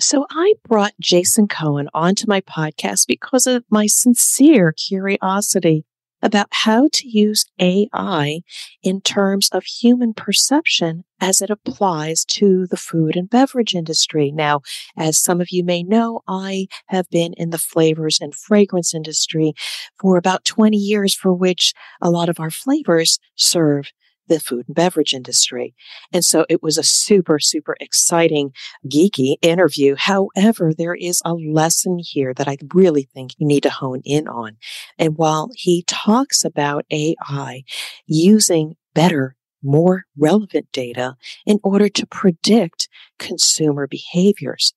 So I brought Jason Cohen onto my podcast because of my sincere curiosity about how to use AI in terms of human perception as it applies to the food and beverage industry. Now, as some of you may know, I have been in the flavors and fragrance industry for about 20 years, for which a lot of our flavors serve the food and beverage industry. And so it was a super, super exciting, geeky interview. However, there is a lesson here that I really think you need to hone in on. And while he talks about AI using better more relevant data in order to predict consumer behaviors.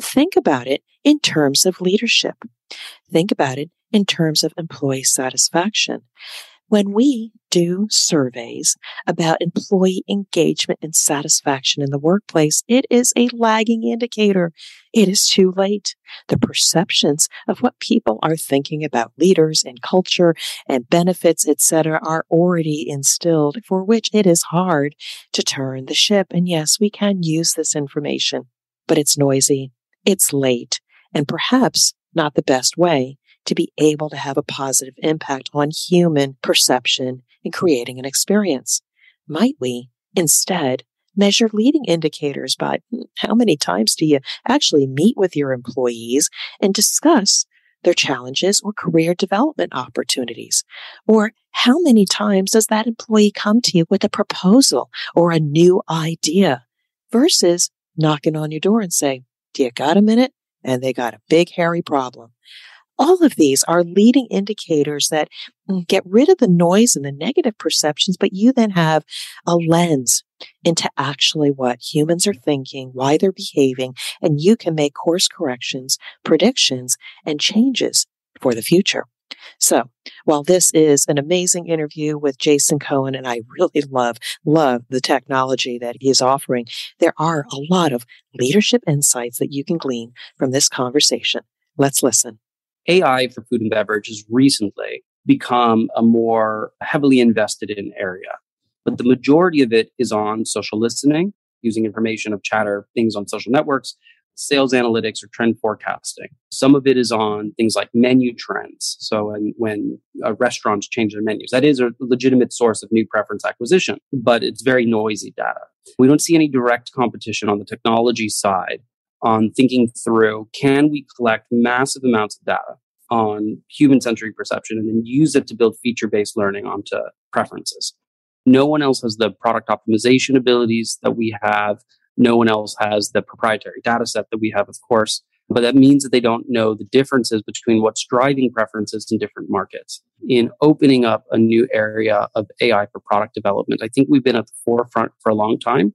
Think about it in terms of leadership. Think about it in terms of employee satisfaction. When we do surveys about employee engagement and satisfaction in the workplace, it is a lagging indicator. It is too late. The perceptions of what people are thinking about leaders and culture and benefits, etc., are already instilled, for which it is hard to turn the ship. And yes, we can use this information, but it's noisy, it's late, and perhaps not the best way to be able to have a positive impact on human perception in creating an experience. Might we instead measure leading indicators by hmm, how many times do you actually meet with your employees and discuss their challenges or career development opportunities? Or how many times does that employee come to you with a proposal or a new idea versus knocking on your door and say, do you got a minute? And they got a big hairy problem. All of these are leading indicators that mm, get rid of the noise and the negative perceptions, but you then have a lens into actually what humans are thinking, why they're behaving, and you can make course corrections, predictions, and changes for the future. So while this is an amazing interview with Jason Cohen, and I really love, love the technology that he is offering, there are a lot of leadership insights that you can glean from this conversation. Let's listen. AI for food and beverage has recently become a more heavily invested in area. But the majority of it is on social listening, using information of chatter, things on social networks, sales analytics or trend forecasting. Some of it is on things like menu trends. So when, when uh, restaurants change their menus, that is a legitimate source of new preference acquisition, but it's very noisy data. We don't see any direct competition on the technology side on thinking through can we collect massive amounts of data on human centric perception and then use it to build feature based learning onto preferences. No one else has the product optimization abilities that we have. No one else has the proprietary data set that we have, of course. But that means that they don't know the differences between what's driving preferences in different markets. In opening up a new area of AI for product development, I think we've been at the forefront for a long time.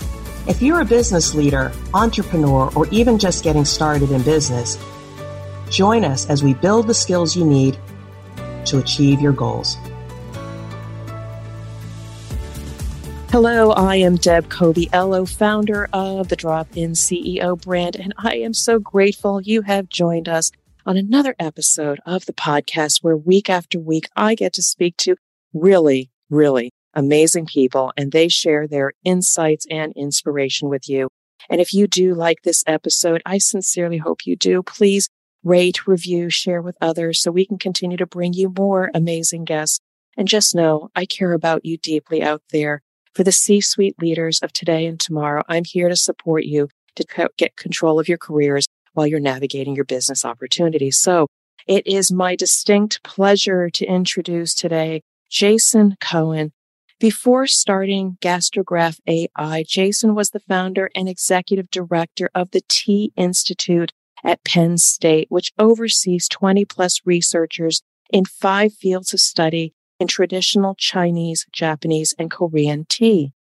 If you're a business leader, entrepreneur, or even just getting started in business, join us as we build the skills you need to achieve your goals. Hello, I am Deb Coviello, founder of the Drop In CEO brand, and I am so grateful you have joined us on another episode of the podcast where week after week I get to speak to really, really amazing people and they share their insights and inspiration with you. And if you do like this episode, I sincerely hope you do. Please rate, review, share with others so we can continue to bring you more amazing guests. And just know I care about you deeply out there. For the C suite leaders of today and tomorrow, I'm here to support you to get control of your careers while you're navigating your business opportunities. So it is my distinct pleasure to introduce today Jason Cohen, before starting Gastrograph AI, Jason was the founder and executive director of the Tea Institute at Penn State, which oversees 20 plus researchers in five fields of study in traditional Chinese, Japanese, and Korean tea.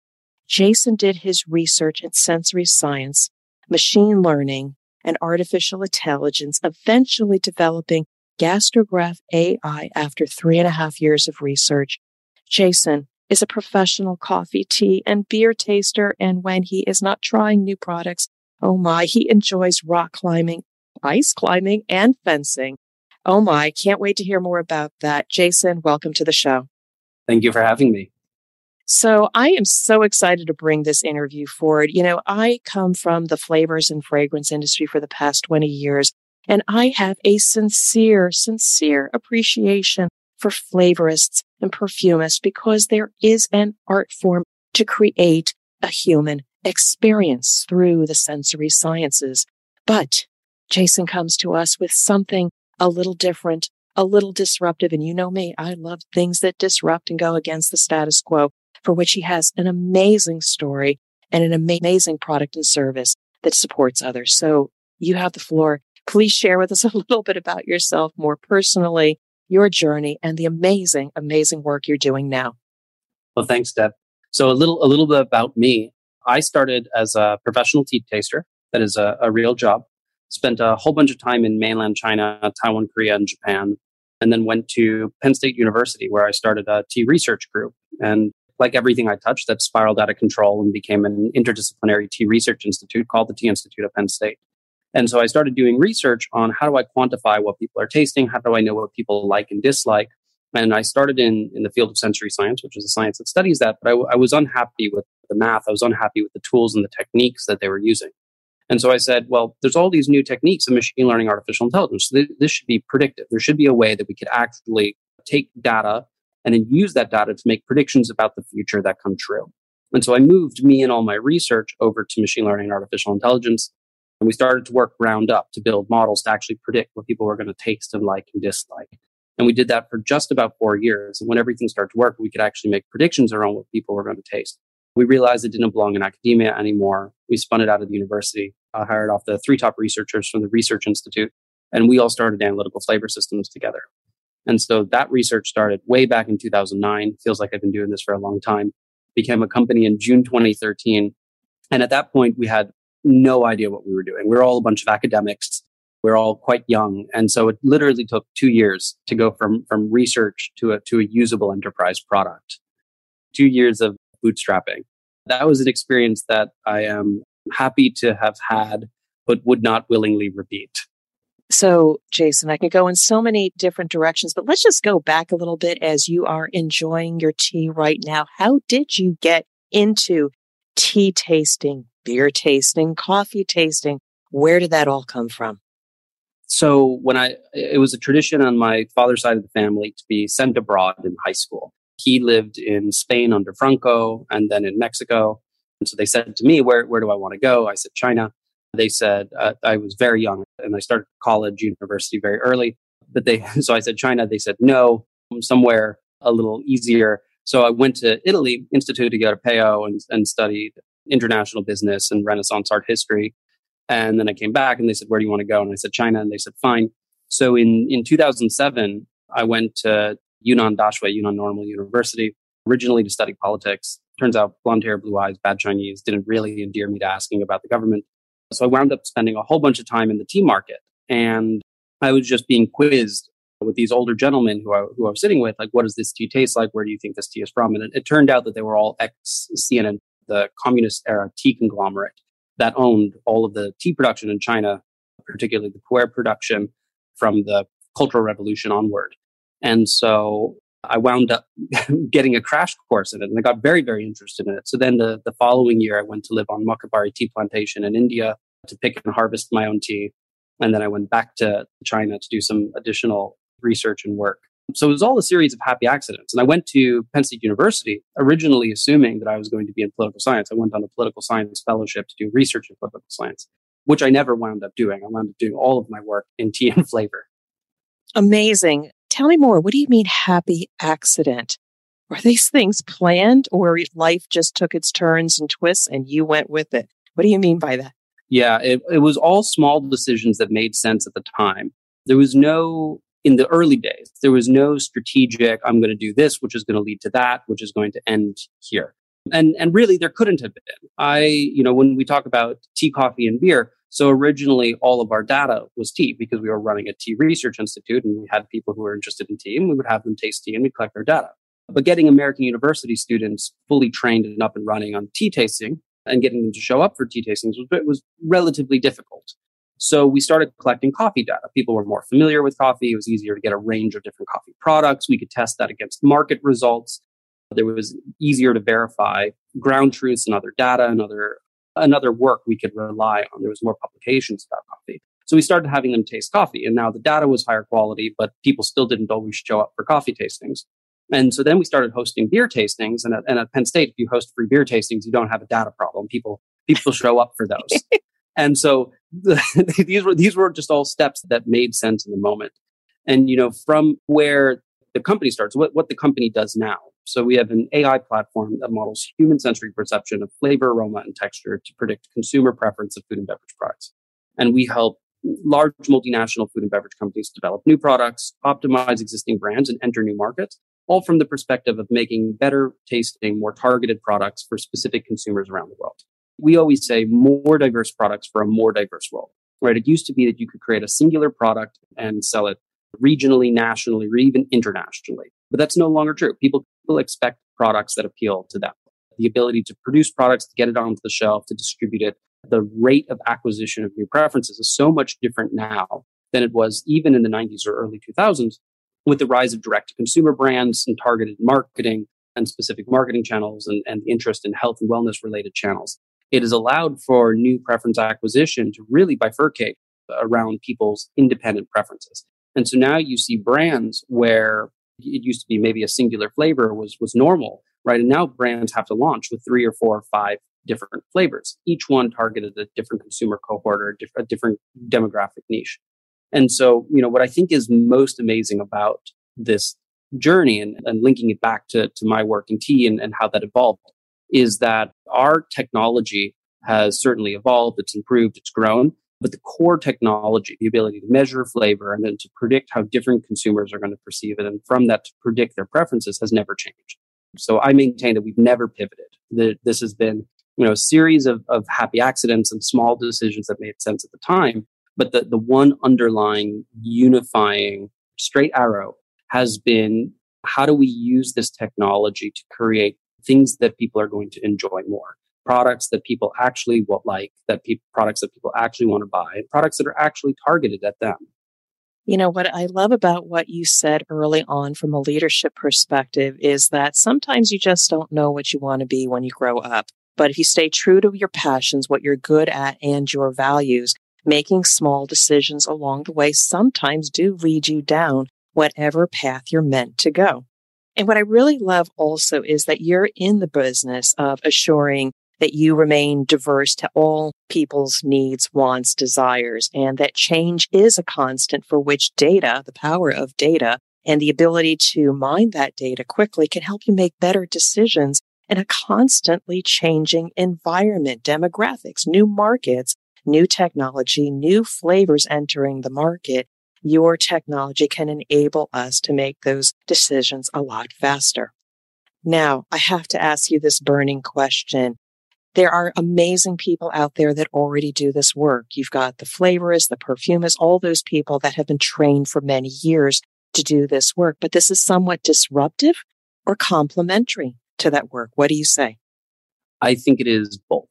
Jason did his research in sensory science, machine learning, and artificial intelligence, eventually developing Gastrograph AI after three and a half years of research. Jason is a professional coffee, tea, and beer taster. And when he is not trying new products, oh my, he enjoys rock climbing, ice climbing, and fencing. Oh my, can't wait to hear more about that. Jason, welcome to the show. Thank you for having me. So I am so excited to bring this interview forward. You know, I come from the flavors and fragrance industry for the past 20 years, and I have a sincere, sincere appreciation for flavorists and perfumists because there is an art form to create a human experience through the sensory sciences. But Jason comes to us with something a little different, a little disruptive. And you know me, I love things that disrupt and go against the status quo for which he has an amazing story and an amazing product and service that supports others. So you have the floor. Please share with us a little bit about yourself more personally, your journey and the amazing, amazing work you're doing now. Well, thanks, Deb. So a little, a little bit about me. I started as a professional tea taster. That is a, a real job. Spent a whole bunch of time in mainland China, Taiwan, Korea, and Japan, and then went to Penn State University where I started a tea research group. And like everything I touched, that spiraled out of control and became an interdisciplinary tea research institute called the Tea Institute of Penn State. And so I started doing research on how do I quantify what people are tasting? How do I know what people like and dislike? And I started in, in the field of sensory science, which is a science that studies that, but I, I was unhappy with the math. I was unhappy with the tools and the techniques that they were using. And so I said, well, there's all these new techniques of machine learning, artificial intelligence. So this should be predictive. There should be a way that we could actually take data and then use that data to make predictions about the future that come true. And so I moved me and all my research over to machine learning and artificial intelligence. And we started to work ground up to build models to actually predict what people were going to taste and like and dislike. And we did that for just about four years. And when everything started to work, we could actually make predictions around what people were going to taste. We realized it didn't belong in academia anymore. We spun it out of the university, I hired off the three top researchers from the Research Institute, and we all started analytical flavor systems together. And so that research started way back in 2009. Feels like I've been doing this for a long time. Became a company in June 2013. And at that point, we had no idea what we were doing. We're all a bunch of academics. We we're all quite young. And so it literally took two years to go from, from research to a, to a usable enterprise product. Two years of bootstrapping. That was an experience that I am happy to have had, but would not willingly repeat. So, Jason, I can go in so many different directions, but let's just go back a little bit as you are enjoying your tea right now. How did you get into tea tasting, beer tasting, coffee tasting? Where did that all come from? So, when I, it was a tradition on my father's side of the family to be sent abroad in high school. He lived in Spain under Franco and then in Mexico. And so they said to me, where, where do I want to go? I said, China. They said, uh, I was very young and I started college, university very early. But they, so I said China. They said no, somewhere a little easier. So I went to Italy, Institute Europeo, and, and studied international business and Renaissance art history. And then I came back and they said, Where do you want to go? And I said, China. And they said, Fine. So in, in 2007, I went to Yunnan Daxue, Yunnan Normal University, originally to study politics. Turns out blonde hair, blue eyes, bad Chinese didn't really endear me to asking about the government. So I wound up spending a whole bunch of time in the tea market and I was just being quizzed with these older gentlemen who I, who I was sitting with, like, what does this tea taste like? Where do you think this tea is from? And it, it turned out that they were all ex CNN, the communist era tea conglomerate that owned all of the tea production in China, particularly the pu'er production from the Cultural Revolution onward. And so I wound up getting a crash course in it and I got very, very interested in it. So then the, the following year, I went to live on Mokalbari tea plantation in India to pick and harvest my own tea. And then I went back to China to do some additional research and work. So it was all a series of happy accidents. And I went to Penn State University originally assuming that I was going to be in political science. I went on a political science fellowship to do research in political science, which I never wound up doing. I wound up doing all of my work in tea and flavor. Amazing. Tell me more. What do you mean happy accident? Were these things planned or life just took its turns and twists and you went with it? What do you mean by that? Yeah, it, it was all small decisions that made sense at the time. There was no, in the early days, there was no strategic, I'm going to do this, which is going to lead to that, which is going to end here. And, and really, there couldn't have been. I, you know, when we talk about tea, coffee, and beer, So originally, all of our data was tea because we were running a tea research institute and we had people who were interested in tea and we would have them taste tea and we collect their data. But getting American university students fully trained and up and running on tea tasting and getting them to show up for tea tastings was, was relatively difficult. So we started collecting coffee data. People were more familiar with coffee. It was easier to get a range of different coffee products. We could test that against market results. There was easier to verify ground truths and other data and other another work we could rely on. There was more publications about coffee. So we started having them taste coffee and now the data was higher quality, but people still didn't always show up for coffee tastings. And so then we started hosting beer tastings. And at, and at Penn State, if you host free beer tastings, you don't have a data problem. People, people show up for those. and so the, these were, these were just all steps that made sense in the moment. And, you know, from where the company starts, what, what the company does now. So we have an AI platform that models human sensory perception of flavor, aroma, and texture to predict consumer preference of food and beverage products. And we help large multinational food and beverage companies develop new products, optimize existing brands, and enter new markets all from the perspective of making better tasting, more targeted products for specific consumers around the world. We always say more diverse products for a more diverse world, right? It used to be that you could create a singular product and sell it regionally, nationally, or even internationally. But that's no longer true. People, people expect products that appeal to them. The ability to produce products, to get it onto the shelf, to distribute it, the rate of acquisition of new preferences is so much different now than it was even in the 90s or early 2000s with the rise of direct to consumer brands and targeted marketing and specific marketing channels and, and interest in health and wellness related channels, it has allowed for new preference acquisition to really bifurcate around people's independent preferences. And so now you see brands where it used to be maybe a singular flavor was, was normal, right? And now brands have to launch with three or four or five different flavors, each one targeted a different consumer cohort or a different demographic niche. And so, you know, what I think is most amazing about this journey and, and linking it back to, to my work in tea and, and how that evolved is that our technology has certainly evolved, it's improved, it's grown, but the core technology, the ability to measure flavor and then to predict how different consumers are going to perceive it, and from that to predict their preferences has never changed. So I maintain that we've never pivoted. That this has been, you know, a series of, of happy accidents and small decisions that made sense at the time but the, the one underlying unifying straight arrow has been how do we use this technology to create things that people are going to enjoy more? Products that people actually will like, that pe- products that people actually want to buy, products that are actually targeted at them. You know, what I love about what you said early on from a leadership perspective is that sometimes you just don't know what you want to be when you grow up. But if you stay true to your passions, what you're good at, and your values, Making small decisions along the way sometimes do lead you down whatever path you're meant to go. And what I really love also is that you're in the business of assuring that you remain diverse to all people's needs, wants, desires, and that change is a constant for which data, the power of data, and the ability to mine that data quickly can help you make better decisions in a constantly changing environment, demographics, new markets, new technology, new flavors entering the market, your technology can enable us to make those decisions a lot faster. Now, I have to ask you this burning question. There are amazing people out there that already do this work. You've got the flavorists, the perfumists, all those people that have been trained for many years to do this work, but this is somewhat disruptive or complementary to that work. What do you say? I think it is both.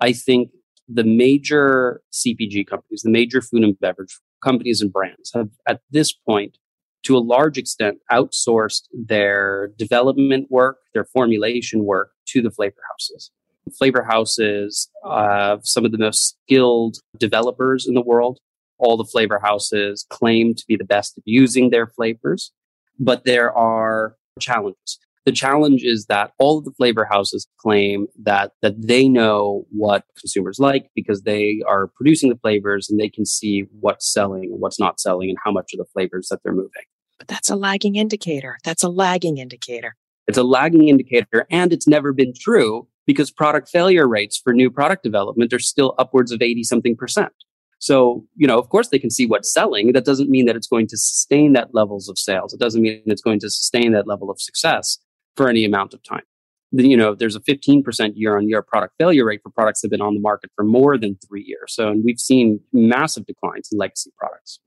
I think the major CPG companies, the major food and beverage companies and brands have at this point, to a large extent, outsourced their development work, their formulation work to the flavor houses. Flavor houses have some of the most skilled developers in the world. All the flavor houses claim to be the best at using their flavors, but there are challenges. The challenge is that all of the flavor houses claim that that they know what consumers like because they are producing the flavors and they can see what's selling and what's not selling and how much of the flavors that they're moving. But that's a lagging indicator. That's a lagging indicator. It's a lagging indicator and it's never been true because product failure rates for new product development are still upwards of 80 something percent. So, you know, of course they can see what's selling. That doesn't mean that it's going to sustain that levels of sales. It doesn't mean it's going to sustain that level of success for any amount of time. you know, there's a 15% year on year product failure rate for products that have been on the market for more than three years. So, and we've seen massive declines in legacy products.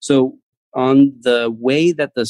So, on the way that the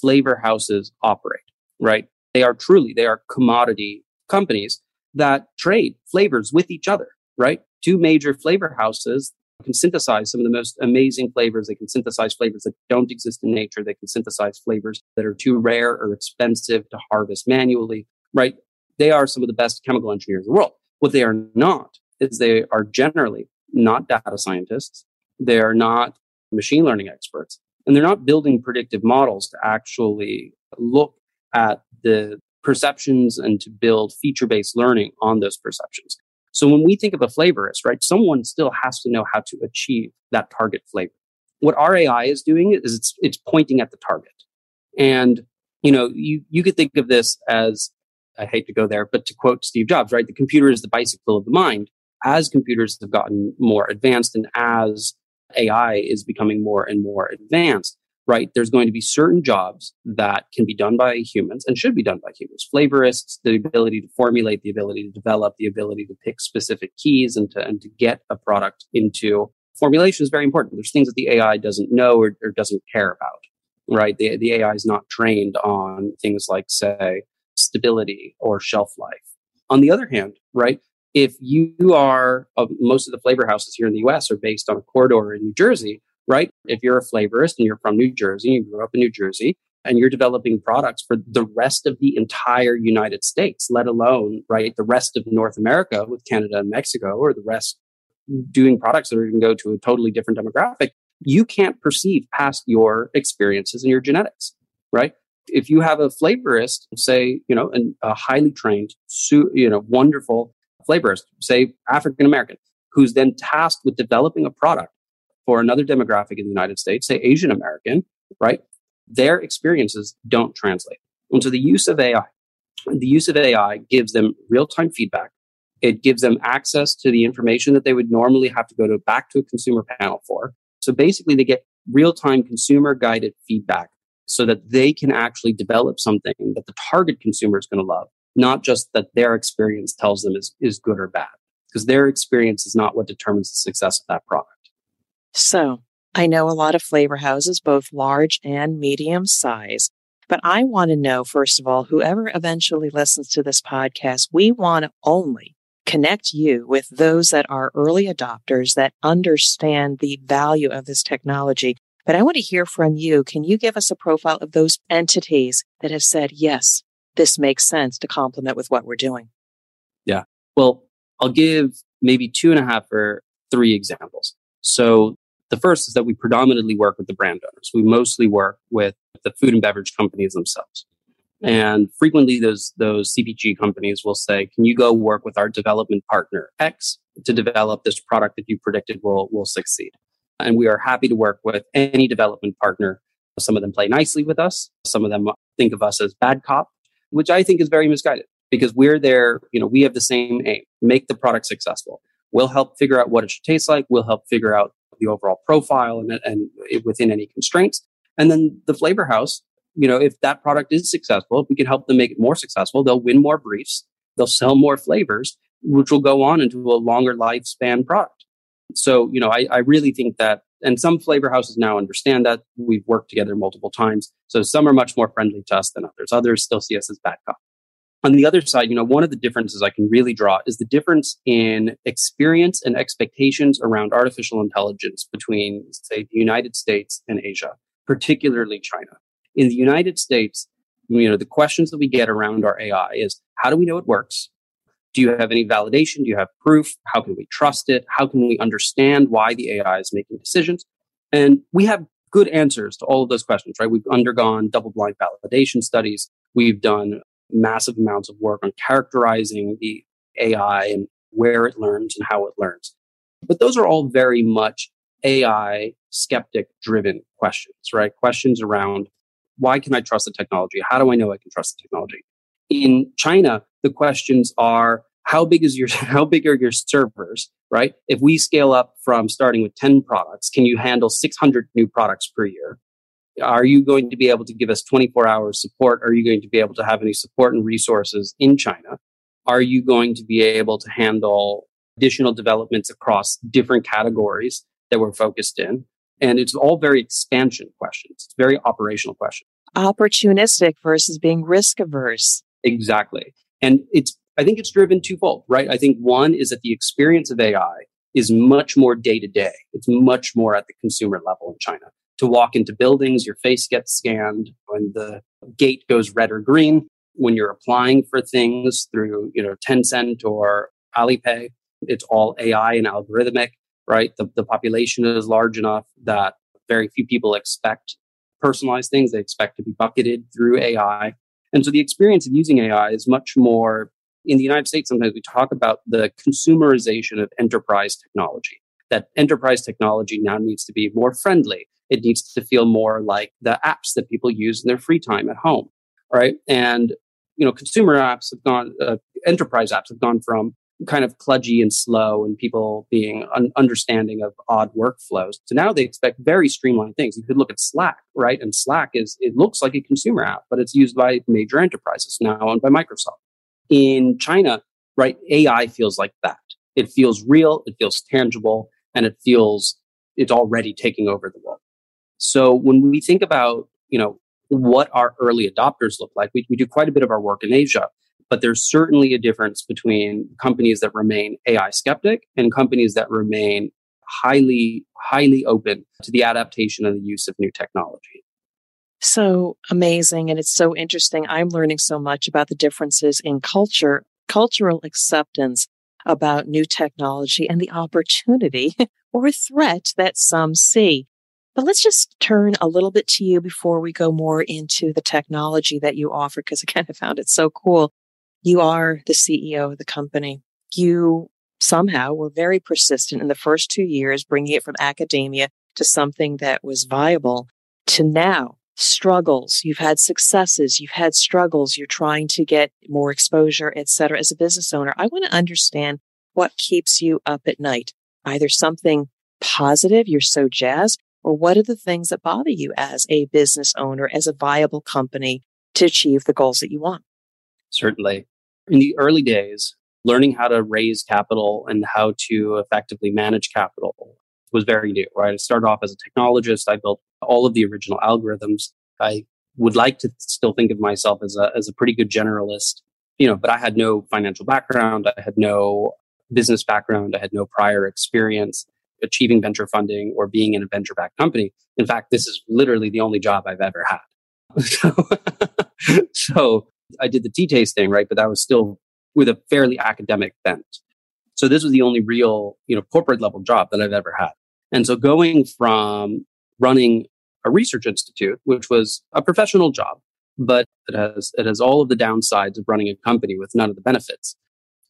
flavor houses operate, right? They are truly, they are commodity companies that trade flavors with each other, right? Two major flavor houses can synthesize some of the most amazing flavors. They can synthesize flavors that don't exist in nature. They can synthesize flavors that are too rare or expensive to harvest manually right? They are some of the best chemical engineers in the world. What they are not is they are generally not data scientists. They are not machine learning experts and they're not building predictive models to actually look at the perceptions and to build feature based learning on those perceptions. So when we think of a flavorist, right, someone still has to know how to achieve that target flavor. What our AI is doing is it's, it's pointing at the target. And, you know, you, you could think of this as I hate to go there, but to quote Steve Jobs, right? The computer is the bicycle of the mind. As computers have gotten more advanced and as AI is becoming more and more advanced, right? There's going to be certain jobs that can be done by humans and should be done by humans. Flavorists, the ability to formulate, the ability to develop, the ability to pick specific keys and to, and to get a product into formulation is very important. There's things that the AI doesn't know or, or doesn't care about, right? The, the AI is not trained on things like, say, stability or shelf life. On the other hand, right, if you are, uh, most of the flavor houses here in the US are based on a corridor in New Jersey, right? If you're a flavorist and you're from New Jersey, you grew up in New Jersey, and you're developing products for the rest of the entire United States, let alone, right, the rest of North America with Canada and Mexico, or the rest doing products that are going to go to a totally different demographic, you can't perceive past your experiences and your genetics, right? if you have a flavorist, say, you know, an, a highly trained, you know, wonderful flavorist, say African American, who's then tasked with developing a product for another demographic in the United States, say Asian American, right? Their experiences don't translate. And so the use of AI, the use of AI gives them real time feedback. It gives them access to the information that they would normally have to go to back to a consumer panel for. So basically, they get real time consumer guided feedback so that they can actually develop something that the target consumer is going to love, not just that their experience tells them is, is good or bad, because their experience is not what determines the success of that product. So I know a lot of flavor houses, both large and medium size. But I want to know, first of all, whoever eventually listens to this podcast, we want to only connect you with those that are early adopters that understand the value of this technology but I want to hear from you. Can you give us a profile of those entities that have said, yes, this makes sense to complement with what we're doing? Yeah. Well, I'll give maybe two and a half or three examples. So the first is that we predominantly work with the brand owners. We mostly work with the food and beverage companies themselves. Mm-hmm. And frequently those, those CPG companies will say, can you go work with our development partner X to develop this product that you predicted will, will succeed? And we are happy to work with any development partner. Some of them play nicely with us. Some of them think of us as bad cop, which I think is very misguided because we're there, you know, we have the same aim, make the product successful. We'll help figure out what it should taste like. We'll help figure out the overall profile and, and within any constraints. And then the flavor house, you know, if that product is successful, if we can help them make it more successful, they'll win more briefs, they'll sell more flavors, which will go on into a longer lifespan product. So, you know, I, I really think that, and some flavor houses now understand that we've worked together multiple times. So some are much more friendly to us than others. Others still see us as bad cop. On the other side, you know, one of the differences I can really draw is the difference in experience and expectations around artificial intelligence between, say, the United States and Asia, particularly China. In the United States, you know, the questions that we get around our AI is how do we know it works? Do you have any validation? Do you have proof? How can we trust it? How can we understand why the AI is making decisions? And we have good answers to all of those questions, right? We've undergone double blind validation studies. We've done massive amounts of work on characterizing the AI and where it learns and how it learns. But those are all very much AI skeptic driven questions, right? Questions around why can I trust the technology? How do I know I can trust the technology? In China, the questions are how big is your how big are your servers right if we scale up from starting with 10 products can you handle 600 new products per year Are you going to be able to give us 24 hours support? Are you going to be able to have any support and resources in China? Are you going to be able to handle additional developments across different categories that we're focused in? And it's all very expansion questions. It's very operational questions. Opportunistic versus being risk averse. Exactly. And it's, I think it's driven twofold, right? I think one is that the experience of AI is much more day to day. It's much more at the consumer level in China. To walk into buildings, your face gets scanned. When the gate goes red or green, when you're applying for things through, you know, Tencent or Alipay, it's all AI and algorithmic, right? The, the population is large enough that very few people expect personalized things. They expect to be bucketed through AI. And so the experience of using AI is much more in the United States. Sometimes we talk about the consumerization of enterprise technology, that enterprise technology now needs to be more friendly. It needs to feel more like the apps that people use in their free time at home. Right. And, you know, consumer apps have gone, uh, enterprise apps have gone from kind of kludgy and slow and people being un- understanding of odd workflows. So now they expect very streamlined things. You could look at Slack, right? And Slack is, it looks like a consumer app, but it's used by major enterprises now owned by Microsoft. In China, right? AI feels like that. It feels real. It feels tangible and it feels it's already taking over the world. So when we think about, you know, what our early adopters look like, we, we do quite a bit of our work in Asia but there's certainly a difference between companies that remain AI skeptic and companies that remain highly, highly open to the adaptation and the use of new technology. So amazing. And it's so interesting. I'm learning so much about the differences in culture, cultural acceptance about new technology and the opportunity or threat that some see. But let's just turn a little bit to you before we go more into the technology that you offer, because again, I kind of found it so cool. You are the CEO of the company. You somehow were very persistent in the first two years, bringing it from academia to something that was viable to now struggles. You've had successes. You've had struggles. You're trying to get more exposure, et cetera. As a business owner, I want to understand what keeps you up at night. Either something positive, you're so jazzed, or what are the things that bother you as a business owner, as a viable company to achieve the goals that you want? Certainly in the early days, learning how to raise capital and how to effectively manage capital was very new, right? I started off as a technologist. I built all of the original algorithms. I would like to still think of myself as a, as a pretty good generalist, you know, but I had no financial background. I had no business background. I had no prior experience achieving venture funding or being in a venture backed company. In fact, this is literally the only job I've ever had. so, I did the tea tasting, right? But that was still with a fairly academic bent. So this was the only real, you know, corporate level job that I've ever had. And so going from running a research institute, which was a professional job, but it has it has all of the downsides of running a company with none of the benefits.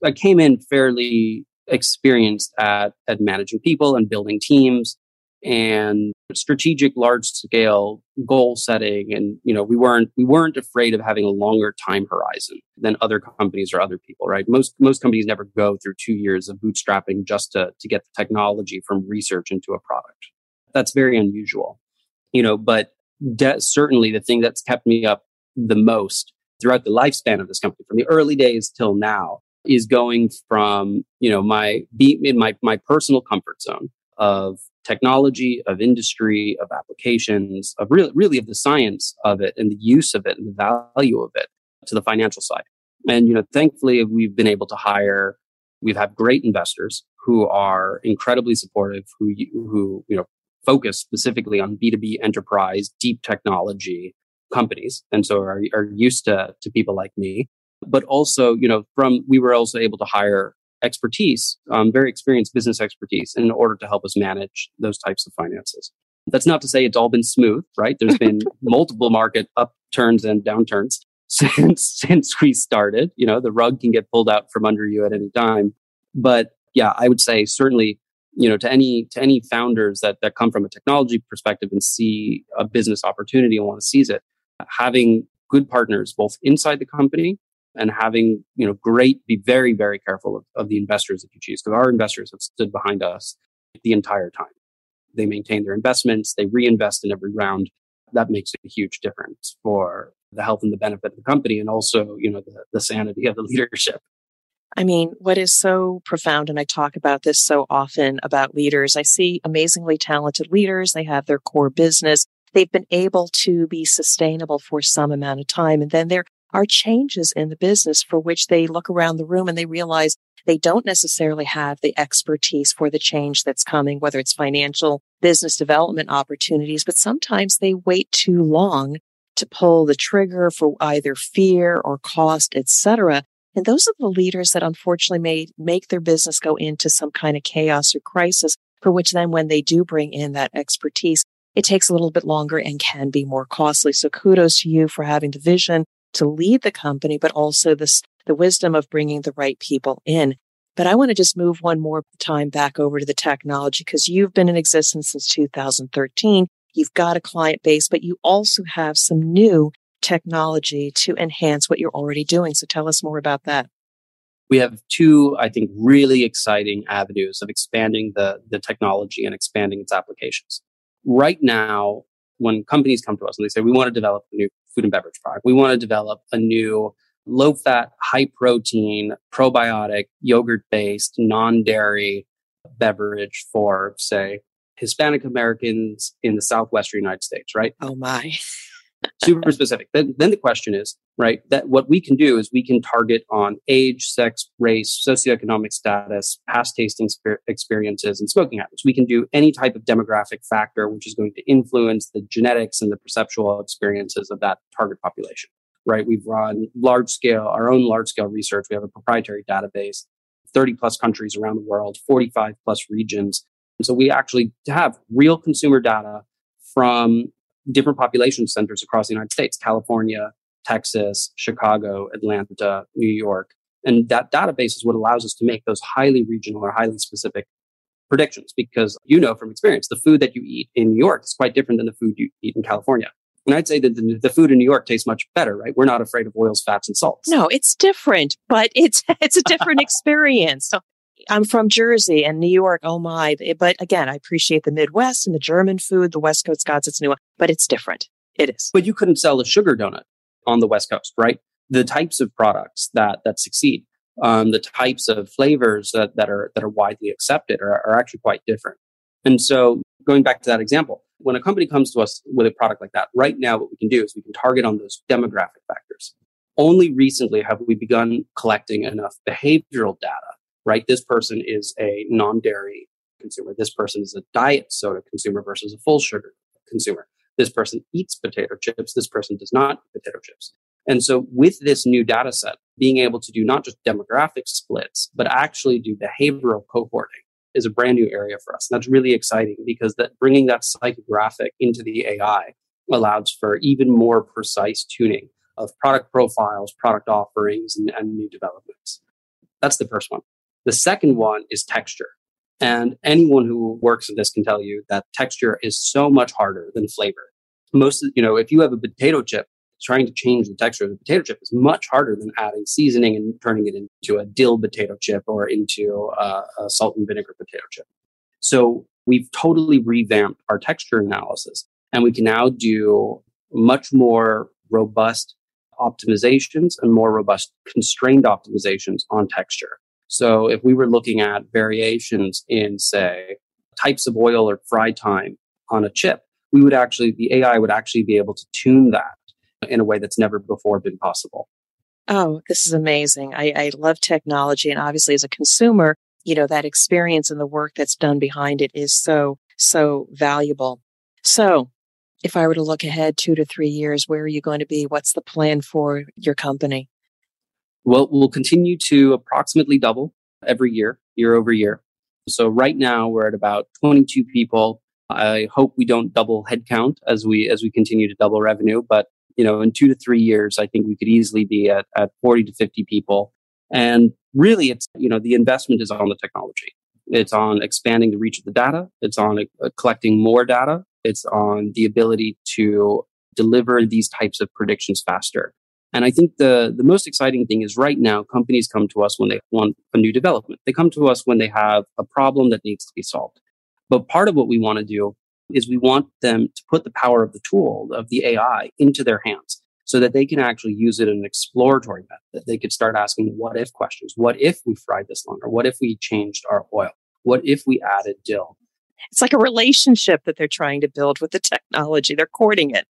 I came in fairly experienced at at managing people and building teams and strategic large scale goal setting. And you know we weren't we weren't afraid of having a longer time horizon than other companies or other people right? Most most companies never go through 2 years of bootstrapping just to to get the technology from research into a product. That's very unusual you know but de- certainly the thing that's kept me up the most throughout the lifespan of this company from the early days till now is going from you know my be in my my personal comfort zone of technology, of industry, of applications, of really, really of the science of it and the use of it and the value of it to the financial side. And, you know, thankfully we've been able to hire, we've had great investors who are incredibly supportive, who, who, you know, focus specifically on B2B enterprise, deep technology companies. And so are, are used to, to people like me. But also, you know, from, we were also able to hire expertise, um, very experienced business expertise in order to help us manage those types of finances. That's not to say it's all been smooth, right? There's been multiple market upturns and downturns since since we started. You know, the rug can get pulled out from under you at any time. But yeah, I would say certainly, you know, to any to any founders that that come from a technology perspective and see a business opportunity and want to seize it, having good partners both inside the company and having you know great be very very careful of, of the investors that you choose because our investors have stood behind us the entire time they maintain their investments they reinvest in every round that makes a huge difference for the health and the benefit of the company and also, you know, the, the sanity of the leadership. I mean, what is so profound, and I talk about this so often about leaders, I see amazingly talented leaders. They have their core business. They've been able to be sustainable for some amount of time. And then there are changes in the business for which they look around the room and they realize they don't necessarily have the expertise for the change that's coming, whether it's financial business development opportunities, but sometimes they wait too long to pull the trigger for either fear or cost, etc. And those are the leaders that unfortunately may make their business go into some kind of chaos or crisis for which then when they do bring in that expertise, it takes a little bit longer and can be more costly. So kudos to you for having the vision to lead the company, but also this, the wisdom of bringing the right people in. But I want to just move one more time back over to the technology because you've been in existence since 2013. You've got a client base, but you also have some new technology to enhance what you're already doing. So tell us more about that. We have two, I think, really exciting avenues of expanding the, the technology and expanding its applications. Right now, when companies come to us and they say, we want to develop a new food and beverage product, we want to develop a new low fat, high protein, probiotic, yogurt based, non dairy beverage for, say, Hispanic Americans in the Southwestern United States, right? Oh my. Super specific. Then, then the question is, right, that what we can do is we can target on age, sex, race, socioeconomic status, past tasting experiences, and smoking habits. We can do any type of demographic factor which is going to influence the genetics and the perceptual experiences of that target population, right? We've run large scale, our own large scale research. We have a proprietary database, 30 plus countries around the world, 45 plus regions. And so we actually have real consumer data from different population centers across the United States California, Texas, Chicago, Atlanta, New York. And that database is what allows us to make those highly regional or highly specific predictions because you know from experience, the food that you eat in New York is quite different than the food you eat in California. And I'd say that the, the, food in New York tastes much better, right? We're not afraid of oils, fats, and salts. No, it's different, but it's it's a different experience. So I'm from Jersey and New York. Oh my. But again, I appreciate the Midwest and the German food, the West Coast Scots. It's new, but it's different. It is. But you couldn't sell a sugar donut on the West Coast, right? The types of products that, that succeed, um, the types of flavors that, that are, that are widely accepted are, are actually quite different. And so going back to that example, when a company comes to us with a product like that, right now what we can do is we can target on those demographic factors. Only recently have we begun collecting enough behavioral data right? This person is a non dairy consumer. This person is a diet soda consumer versus a full sugar consumer. This person eats potato chips. This person does not eat potato chips. And so with this new data set, being able to do not just demographic splits, but actually do behavioral cohorting is a brand new area for us. And that's really exciting because that bringing that psychographic into the AI allows for even more precise tuning of product profiles, product offerings, and, and new developments. That's the first one. The second one is texture. And anyone who works in this can tell you that texture is so much harder than flavor. Most, of you know, if you have a potato chip, trying to change the texture of the potato chip is much harder than adding seasoning and turning it into a dill potato chip or into a, a salt and vinegar potato chip. So we've totally revamped our texture analysis and we can now do much more robust optimizations and more robust constrained optimizations on texture. So if we were looking at variations in, say, types of oil or fry time on a chip, we would actually, the AI would actually be able to tune that in a way that's never before been possible. Oh, this is amazing. I, I love technology. And obviously, as a consumer, you know, that experience and the work that's done behind it is so, so valuable. So, if I were to look ahead two to three years, where are you going to be? What's the plan for your company? Well, we'll continue to approximately double every year, year over year. So right now we're at about 22 people. I hope we don't double headcount as we as we continue to double revenue, but you know, in two to three years, I think we could easily be at, at 40 to 50 people. And really, it's you know, the investment is on the technology. It's on expanding the reach of the data. It's on uh, collecting more data. It's on the ability to deliver these types of predictions faster. And I think the, the most exciting thing is right now, companies come to us when they want a new development. They come to us when they have a problem that needs to be solved. But part of what we want to do is we want them to put the power of the tool of the AI into their hands so that they can actually use it in an exploratory method. That they could start asking what if questions. What if we fried this longer? What if we changed our oil? What if we added dill? It's like a relationship that they're trying to build with the technology. They're courting it.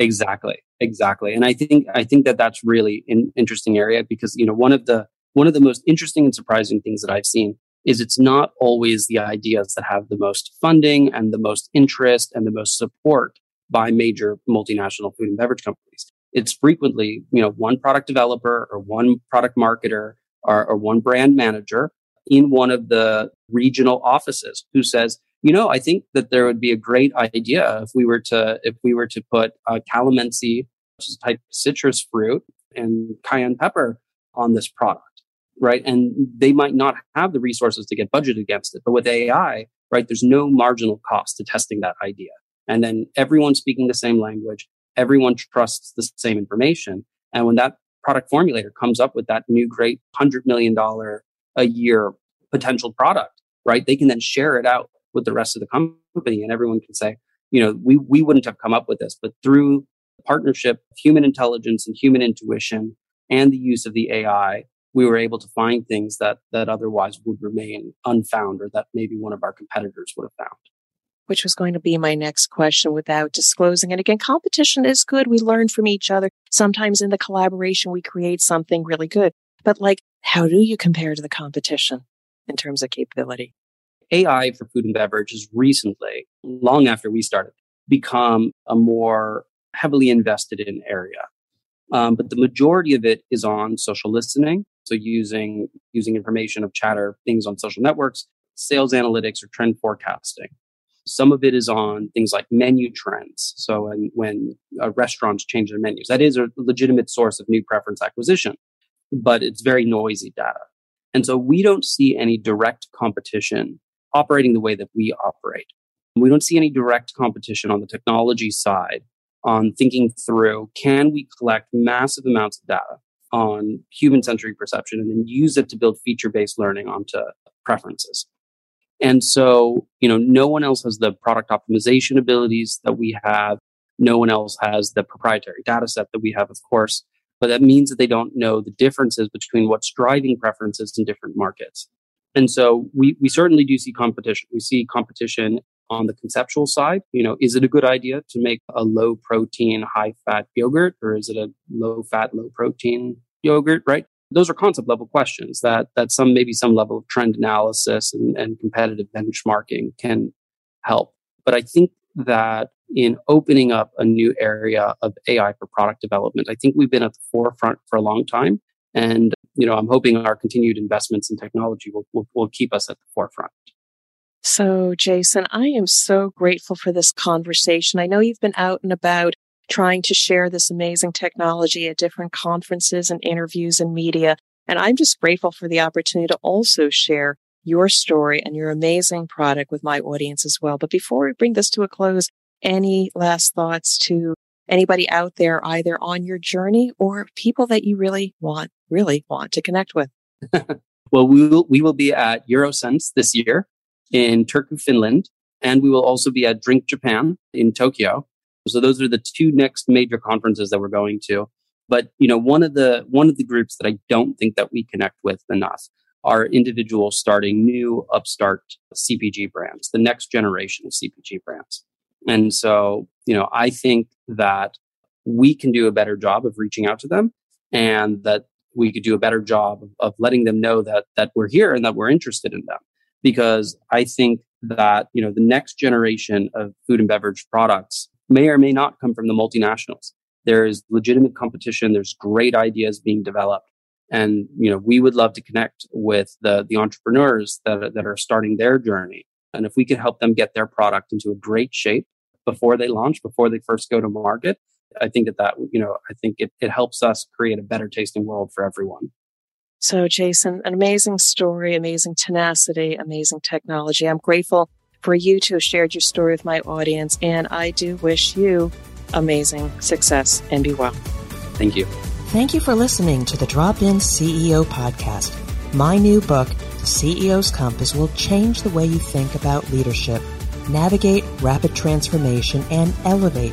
Exactly. Exactly. And I think I think that that's really an interesting area because you know one of the one of the most interesting and surprising things that I've seen is it's not always the ideas that have the most funding and the most interest and the most support by major multinational food and beverage companies. It's frequently, you know, one product developer or one product marketer or, or one brand manager in one of the regional offices who says, you know, I think that there would be a great idea if we were to if we were to put uh, calamansi, which is a type of citrus fruit, and cayenne pepper on this product right? And they might not have the resources to get budget against it. But with AI, right, there's no marginal cost to testing that idea. And then everyone speaking the same language, everyone trusts the same information. And when that product formulator comes up with that new great $100 million a year potential product, right, they can then share it out with the rest of the company and everyone can say, you know, we, we wouldn't have come up with this, but through partnership of human intelligence and human intuition and the use of the AI, we were able to find things that that otherwise would remain unfound or that maybe one of our competitors would have found. Which was going to be my next question without disclosing. And again competition is good. We learn from each other. Sometimes in the collaboration we create something really good. But like how do you compare to the competition in terms of capability ai for food and beverage has recently long after we started become a more heavily invested in area um, but the majority of it is on social listening so using using information of chatter things on social networks, sales analytics or trend forecasting. Some of it is on things like menu trends. So when, when uh, restaurants change their menus, that is a legitimate source of new preference acquisition, but it's very noisy data. And so we don't see any direct competition operating the way that we operate. We don't see any direct competition on the technology side on thinking through can we collect massive amounts of data on human centric perception and then use it to build feature based learning onto preferences. And so, you know, no one else has the product optimization abilities that we have. No one else has the proprietary data set that we have, of course. But that means that they don't know the differences between what's driving preferences in different markets. And so we, we certainly do see competition. We see competition on the conceptual side, you know, is it a good idea to make a low protein, high fat yogurt or is it a low fat, low protein yogurt, right? Those are concept level questions that, that some, maybe some level of trend analysis and, and competitive benchmarking can help. But I think that in opening up a new area of AI for product development, I think we've been at the forefront for a long time. And, you know, I'm hoping our continued investments in technology will, will, will keep us at the forefront. So, Jason, I am so grateful for this conversation. I know you've been out and about trying to share this amazing technology at different conferences and interviews and media. And I'm just grateful for the opportunity to also share your story and your amazing product with my audience as well. But before we bring this to a close, any last thoughts to anybody out there, either on your journey or people that you really want, really want to connect with? well, we will, we will be at Eurosense this year in Turku, Finland, and we will also be at Drink Japan in Tokyo. So those are the two next major conferences that we're going to. But you know, one of the one of the groups that I don't think that we connect with enough are individuals starting new upstart CPG brands, the next generation of CPG brands. And so, you know, I think that we can do a better job of reaching out to them and that we could do a better job of, letting them know that that we're here and that we're interested in them because I think that, you know, the next generation of food and beverage products may or may not come from the multinationals. There's legitimate competition. There's great ideas being developed. And, you know, we would love to connect with the, the entrepreneurs that, that are starting their journey. And if we can help them get their product into a great shape before they launch, before they first go to market, I think that that, you know, I think it, it helps us create a better tasting world for everyone. So, Jason, an amazing story, amazing tenacity, amazing technology. I'm grateful for you to have shared your story with my audience, and I do wish you amazing success and be well. Thank you. Thank you for listening to the Drop In CEO podcast. My new book, CEO's Compass, will change the way you think about leadership navigate rapid transformation, and elevate